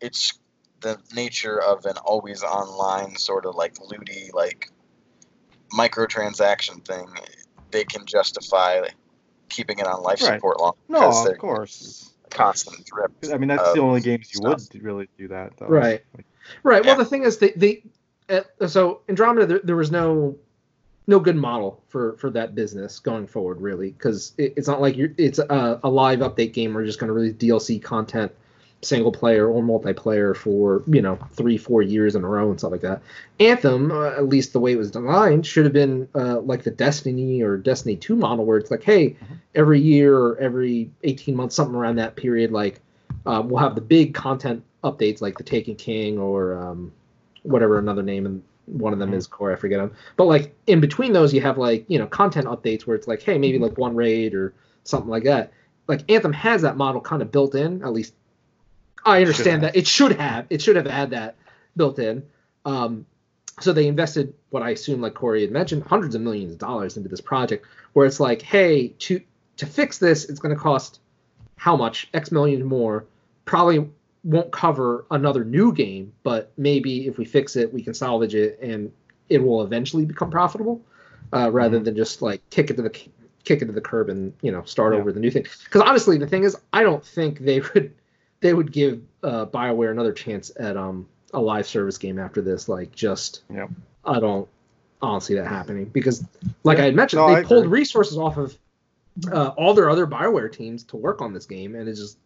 it's the nature of an always online sort of like looty like microtransaction thing. They can justify keeping it on life Right. support long No, of they're course. constant drip. I mean, that's the only games you stuff. would really do that. Though. Right. Like, Right. Yeah. Well, the thing is, they they uh, so Andromeda there, there was no no good model for for that business going forward, really, because it, it's not like you're it's a, a live update game where you're just going to release DLC content, single player or multiplayer for you know three four years in a row and stuff like that. Anthem, uh, at least the way it was designed, should have been uh, like the Destiny or Destiny Two model, where it's like, hey, every year or every eighteen months, something around that period, like um, we'll have the big content updates like the Taken King or um, whatever another name and one of them Mhm. is Core, I forget them. But like in between those, you have like you know content updates where it's like, hey, maybe like one raid or something like that. Like Anthem has that model kind of built in. At least I understand that it should have. It should have had that built in. Um, so they invested what I assume, like Corey had mentioned, hundreds of millions of dollars into this project. Where it's like, hey, to to fix this, it's going to cost how much? X million more. Probably won't cover another new game, but maybe if we fix it, we can salvage it and it will eventually become profitable, uh, rather Mhm. than just like kick it to the kick it to the curb and you know start Yeah. over the new thing. Because honestly, the thing is, I don't think they would they would give uh, Bioware another chance at um a live service game after this. Like just Yep. I don't I don't see that happening because like Yeah. I had mentioned, No, they I pulled agree. resources off of uh, all their other Bioware teams to work on this game, and it just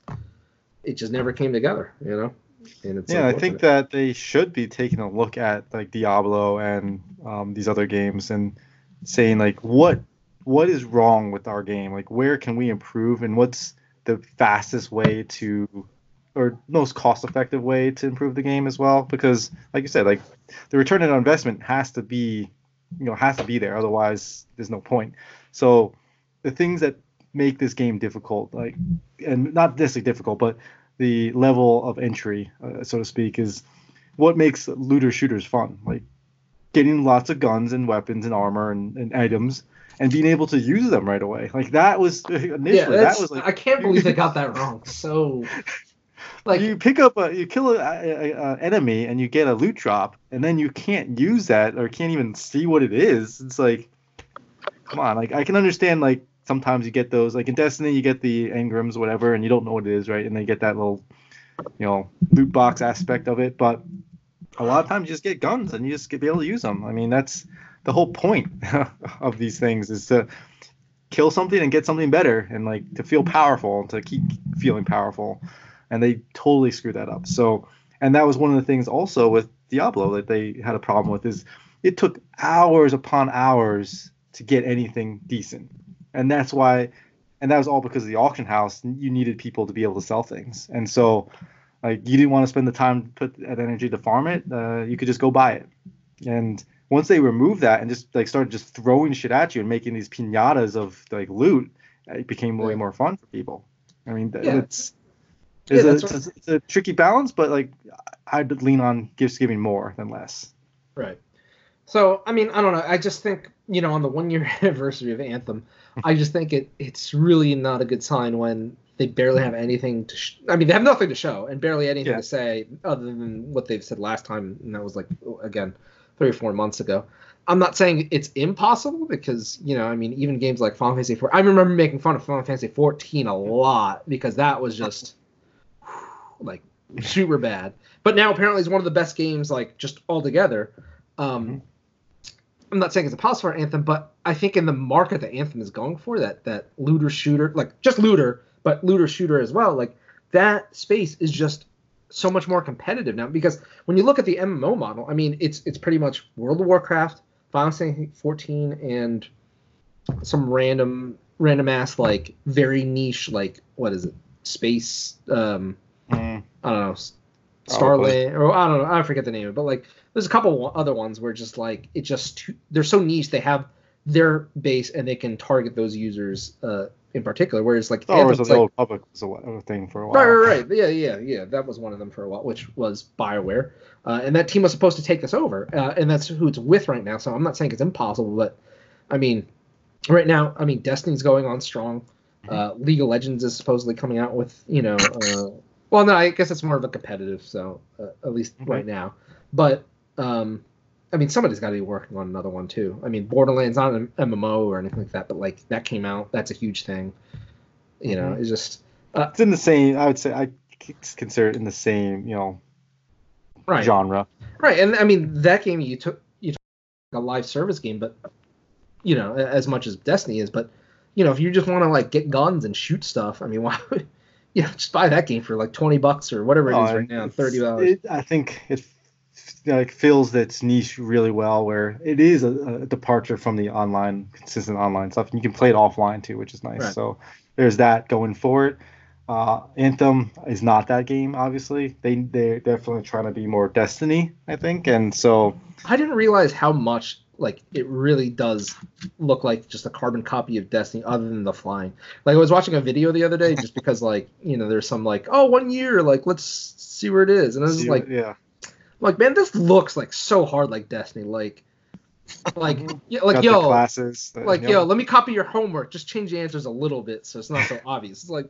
it just never came together, you know. And it's yeah, I think that they should be taking a look at like Diablo and um, these other games and saying like what what is wrong with our game? Like where can we improve and what's the fastest way to or most cost effective way to improve the game as well? Because like you said, like the return on investment has to be you know has to be there otherwise there's no point. So the things that make this game difficult, like, and not necessarily difficult, but the level of entry, uh, so to speak, is what makes looter shooters fun. Like getting lots of guns and weapons and armor and, and items and being able to use them right away. Like that was initially yeah, that was like I can't believe they got that wrong. So, like, you pick up a you kill a, a, a enemy and you get a loot drop and then you can't use that or can't even see what it is. It's like come on, like I can understand like sometimes you get those like in Destiny you get the engrams whatever and you don't know what it is, right? And they get that little you know loot box aspect of it, but a lot of times you just get guns and you just get be able to use them. I mean, that's the whole point of these things is to kill something and get something better and like to feel powerful and to keep feeling powerful and they totally screwed that up so and that was one of the things also with diablo that they had a problem with is it took hours upon hours to get anything decent and that's why and that was all because of the auction house you needed people to be able to sell things and so like you didn't want to spend the time to put that energy to farm it uh, you could just go buy it and once they removed that and just like started just throwing shit at you and making these pinatas of like loot, it became way Yeah. more fun for people. I mean, Yeah. it's Yeah, it's, a, that's it's, a, it's a tricky balance, but like I'd lean on just giving more than less. Right. So I mean, I don't know. I just think you know, on the one year anniversary of Anthem, I just think it it's really not a good sign when they barely have anything to. Sh- I mean, they have nothing to show and barely anything Yeah. to say other than what they've said last time, and that was like again three or four months ago. I'm not saying it's impossible because you know, I mean, even games like Final Fantasy 4. I remember making fun of Final Fantasy 14 a lot because that was just like super bad. But now apparently it's one of the best games, like just altogether. Um, Mhm. I'm not saying it's impossible for Anthem, but I think in the market that Anthem is going for, that that looter shooter, like just looter, but looter shooter as well, like that space is just so much more competitive now. Because when you look at the MMO model, I mean, it's it's pretty much World of Warcraft, Final Fantasy 14, and some random random ass like very niche like what is it space um Mm. I don't know, S- Probably. Starland, or I don't know, I forget the name of it, but like there's a couple other ones where just like it just too, they're so niche they have their base and they can target those users uh, in particular. Whereas like Star Wars Anthem's of the like- Old Republic was a, thing for a while. Right, right, right. Yeah, yeah, yeah. That was one of them for a while, which was Bioware, uh, and that team was supposed to take this over, uh, and that's who it's with right now. So I'm not saying it's impossible, but I mean, right now, I mean, Destiny's going on strong. Uh, League of Legends is supposedly coming out with, you know, uh, well, no, I guess it's more of a competitive, so uh, at least Okay. right now. But um, I mean, somebody's got to be working on another one too. I mean, Borderlands not an MMO or anything like that, but like that came out, that's a huge thing. You know, Mhm. it's just It's in the same. I would say I consider it in the same. You know, right. genre. Right, and I mean that game you took you took a live service game, but you know as much as Destiny is, but you know if you just want to like get guns and shoot stuff, I mean why? would You know, just buy that game for like twenty bucks or whatever it is Oh, right now, thirty dollars. I think it like fills its niche really well, where it is a, a departure from the online consistent online stuff, and you can play it offline too, which is nice. Right. So there's that going for it. Uh, Anthem is not that game, obviously. They they're definitely trying to be more Destiny, I think, and so I didn't realize how much like it really does look like just a carbon copy of Destiny, other than the flying. Like I was watching a video the other day, just because like you know there's some like oh one year like let's see where it is, and I was just like yeah, like man this looks like so hard like Destiny, like like yeah, like got yo classes, the- like yep. yo let me copy your homework, just change the answers a little bit so it's not so obvious. It's like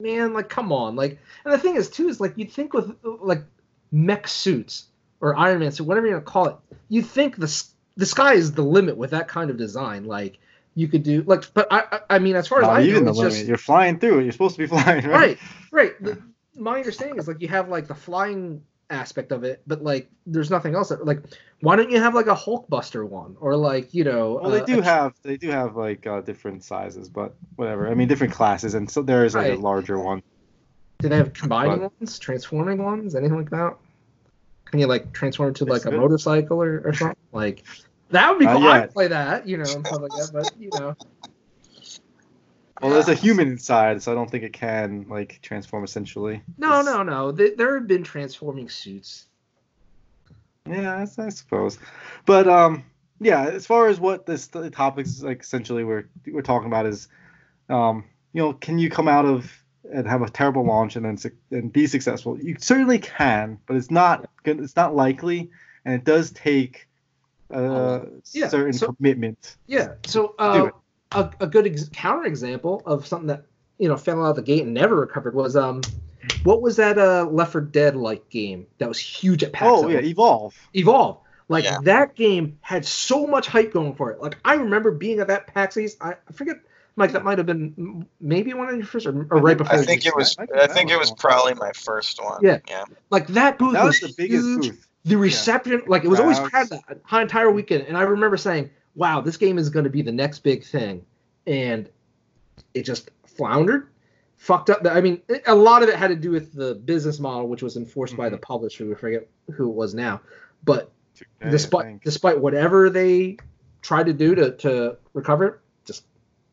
man like come on like and the thing is too is like you'd think with like mech suits or Iron Man suit whatever you want to call it you think the the sky is the limit with that kind of design. Like you could do like, but I I, mean as far as I even know, the it's limit. just You're flying through. You're supposed to be flying, right? right, right. The, my understanding is like you have like the flying aspect of it, but like there's nothing else. That, like why don't you have like a Hulkbuster one or like you know? Well, they uh, do a- have they do have like uh, different sizes, but whatever. I mean, different classes, and so there is like Right. a larger one. Do they have combining But- ones, transforming ones, anything like that? Can you like transform into like a It's- motorcycle or, or something? Like that would be cool. I'd play that, you know, and stuff like that. But you know, Well, there's a human inside, so I don't think it can like transform essentially. no, It's- no, no. There have been transforming suits. Yeah, I, I suppose. But um, yeah, as far as what this the topic is like, essentially we're we're talking about is, um, you know, can you come out of and have a terrible launch and then suc- and be successful? You certainly can, but it's not good. It's not likely, and it does take uh, Yeah, certain so- commitment. Yeah. So uh, a, a good ex- counter example of something that you know fell out of the gate and never recovered was um, what was that uh Left 4 Dead like game that was huge at PAX? Oh yeah, evolve. Evolve. Like Yeah. that game had so much hype going for it. Like I remember being at that PAX East. I, I forget, Mike. That might have been maybe one of your first, or, or I right before. I think it was. I think I think it was was probably my first one. Yeah. Yeah. like that booth That was was the biggest huge. booth. The reception, like it was always Crowds. had that entire weekend, and I remember saying, "Wow, this game is going to be the next big thing," and it just floundered, fucked up. I mean, a lot of it had to do with the business model, which was enforced by the mm-hmm. publisher. We forget who it was now, but I despite despite whatever they tried to do to to recover it, just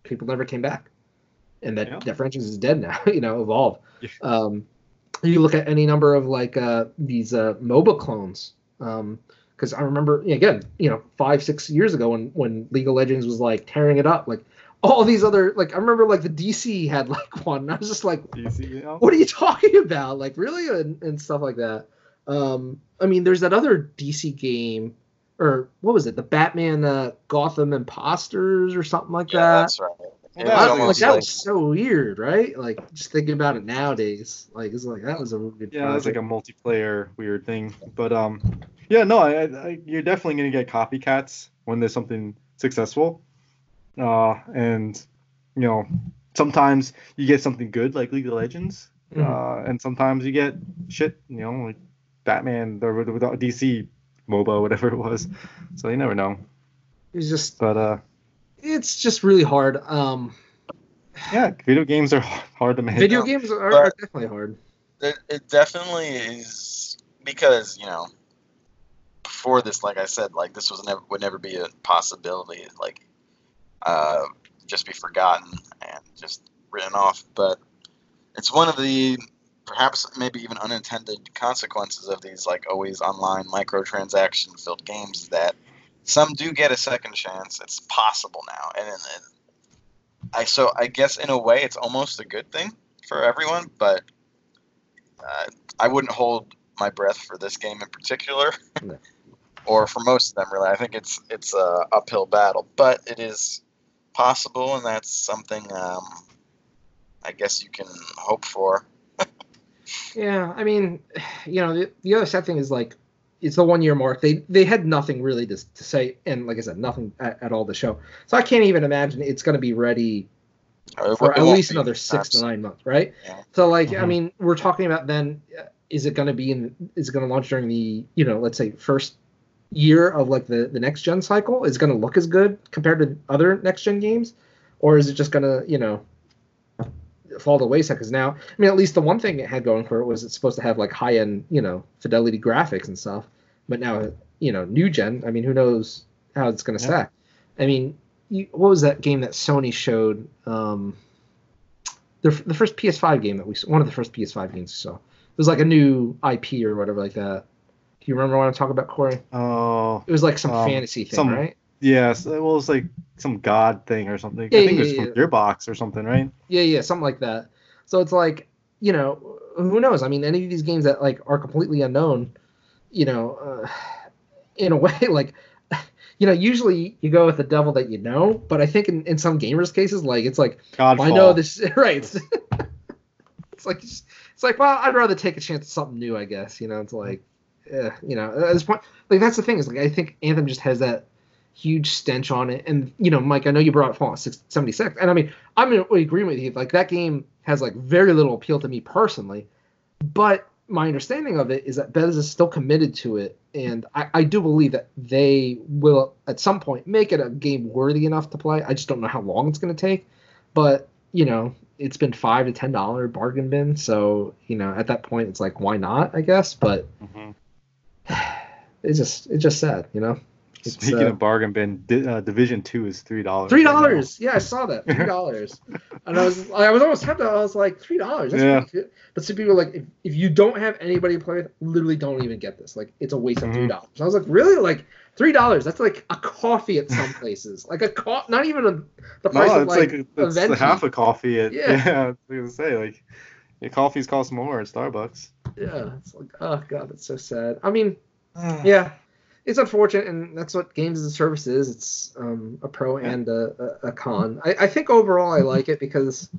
people never came back, and that Yeah. that franchise is dead now. you know, evolve. Yeah. Um, you look at any number of like uh, these uh, MOBA clones. Because I remember again, you know, five six years ago when when League of Legends was like tearing it up, like all these other like I remember like the DC had like one. And I was just like, DC, you know? what are you talking about? Like really, and, and stuff like that. Um, I mean, there's that other DC game, or what was it? The Batman uh, Gotham Impostors or something like Yeah, that. that's right. It Yeah, was like that like was so weird, right? Like just thinking about it nowadays, like it's like that was a really good. Yeah, that's like a multiplayer weird thing. But um, yeah, no, I, I, you're definitely gonna get copycats when there's something successful. Uh, and you know, sometimes you get something good like League of Legends, Mhm. uh, and sometimes you get shit, you know, like Batman, the, the, the DC MOBA, whatever it was. So you never know. It's just But uh, it's just really hard. Um, yeah, video games are hard to make. video know, games are, are definitely hard. it, it definitely is because you know before this like i said like this was never would never be a possibility like uh just be forgotten and just written off but it's one of the perhaps maybe even unintended consequences of these like always online microtransaction filled games that some do get a second chance it's possible now and, and i so i guess in a way it's almost a good thing for everyone but uh, I wouldn't hold my breath for this game in particular, No. or for most of them. Really, I think it's it's a uphill battle, but it is possible, and that's something um, I guess you can hope for. Yeah, I mean, you know, the, the other sad thing is like it's the one year mark. They they had nothing really to, to say, and like I said, nothing at, at all to show. So I can't even imagine it's going to be ready It for at least another six to nine months, right? Yeah. So like, I Mhm. mean, we're talking about then, uh, is it going to be in? Is it going to launch during the you know, let's say first year of like the the next gen cycle? Is it going to look as good compared to other next gen games, or is it just going to you know fall to the wayside? Because now, I mean, at least the one thing it had going for it was it's supposed to have like high end you know fidelity graphics and stuff, but now you know new gen. I mean, who knows how it's going to Yeah. stack? I mean, you, what was that game that Sony showed? Um, the, the first PS5 game that we one of the first PS5 games we saw. It was like a new IP or whatever like that. Do you remember what I'm talking about, Corey? Oh, It was like some Um, fantasy thing, some- right? Yes. It was like some god thing or something. Yeah, I think yeah, it was yeah, from Gearbox or something, right? Yeah, yeah, something like that. So it's like, you know, who knows? I mean, any of these games that like are completely unknown, you know, uh, in a way, like, you know, usually you go with the devil that you know, but I think in, in some gamers' cases, like, it's like, Godfall. I know this, right? It's, it's like, it's like, well, I'd rather take a chance at something new, I guess. You know, it's like, eh, you know, at this point, like that's the thing is like I think Anthem just has that huge stench on it, and you know, Mike, I know you brought up Fallout 6- 76, and I mean, I'm in agreement with you. Like that game has like very little appeal to me personally, but my understanding of it is that Bethesda is still committed to it, and I, I do believe that they will at some point make it a game worthy enough to play. I just don't know how long it's going to take, but you know, it's been five to ten dollar bargain bin, so you know, at that point, it's like, why not? I guess, but Mhm. it's just it's just sad, you know. It's, Speaking uh, of bargain bin, Di- uh, Division Two is three dollars. Three dollars. Yeah, I saw that. Three dollars. and I was I was almost tempted. I was like, three dollars. Yeah. But some people are like, if, if you don't have anybody to play with, literally don't even get this. Like, it's a waste of Mhm. three dollars. I was like, really? Like three dollars? That's like a coffee at some places. like a co- not even a, the price No, of it's like, like, a it's venti. half a coffee. At, Yeah. yeah, I was gonna say like, your coffees cost more at Starbucks. Yeah, it's like, oh god, it's so sad. I mean, yeah, it's unfortunate, and that's what games as a service is. It's um, a pro and a, a, a con. I, I think overall I like it because,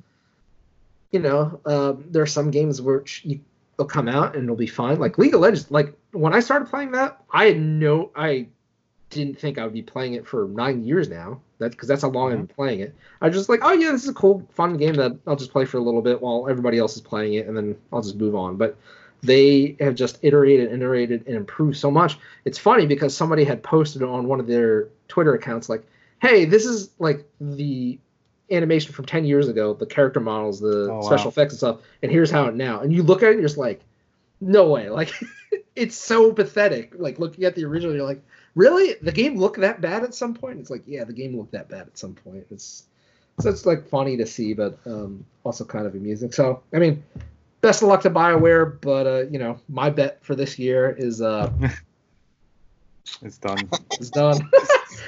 you know, um, there are some games which you, will come out and it'll be fine. Like League of Legends, like when I started playing that, I had no, I didn't think I would be playing it for nine years now. That because that's how long I've been playing it. I was just like, oh yeah, this is a cool, fun game that I'll just play for a little bit while everybody else is playing it, and then I'll just move on. But they have just iterated, and iterated, and improved so much. It's funny because somebody had posted on one of their Twitter accounts like, "Hey, this is like the animation from 10 years ago, the character models, the Oh, wow. special effects and stuff, and here's how it now." And you look at it, and you're just like, "No way!" Like, it's so pathetic. Like looking at the original, you're like, "Really? The game looked that bad at some point?" It's like, yeah, the game looked that bad at some point. It's so it's like funny to see, but um, also kind of amusing. So, I mean, best of luck to Bioware, but uh, you know, my bet for this year is uh It's done. It's done.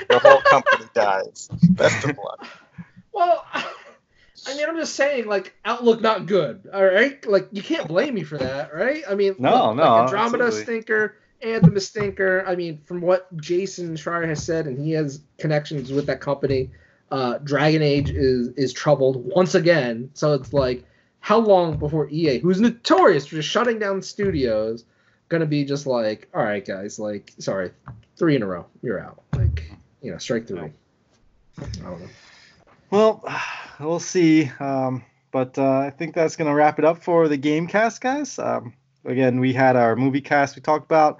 The whole company dies. Best of luck. well, I mean, I'm just saying, like Outlook not good. All right, like you can't blame me for that, right? I mean, No, look, no, like, Andromeda absolutely. stinker, Anthem is stinker. I mean, from what Jason Schreier has said, and he has connections with that company. Uh, Dragon Age is is troubled once again. So it's like, how long before EA, who's notorious for just shutting down studios, gonna be just like, all right, guys, like, sorry, three in a row, you're out. Like, you know, strike three. I don't know. Well, we'll see. Um, but uh, I think that's going to wrap it up for the game cast, guys. Um, again, we had our movie cast. We talked about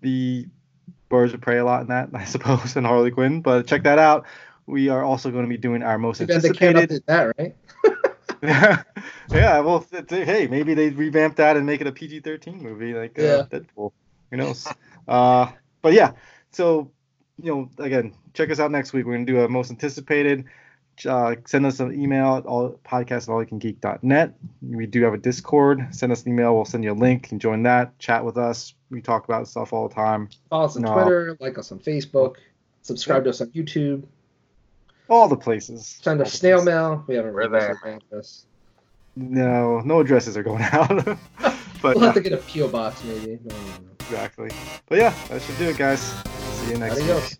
the Birds of Prey a lot in that, I suppose, and Harley Quinn. But check that out. We are also going to be doing our most Too bad they can't anticipated. that, right? yeah, yeah. well, hey, maybe they revamp that and make it a PG-13 movie like uh, Deadpool. Who knows? uh, but yeah, so you know, again, check us out next week. We're gonna do a most anticipated. Uh, send us an email at all podcast at allycangeek.net. We do have a Discord. Send us an email. We'll send you a link. You can join that. Chat with us. We talk about stuff all the time. Follow us on No. Twitter, like us on Facebook, subscribe to us on YouTube, All the places. send All us snail places. mail. We haven't We're really there. about. No, no addresses are going out. but We'll have uh, to get a PO box maybe. No, no, no. exactly. But yeah, that should do it, guys. See you next week. Adios.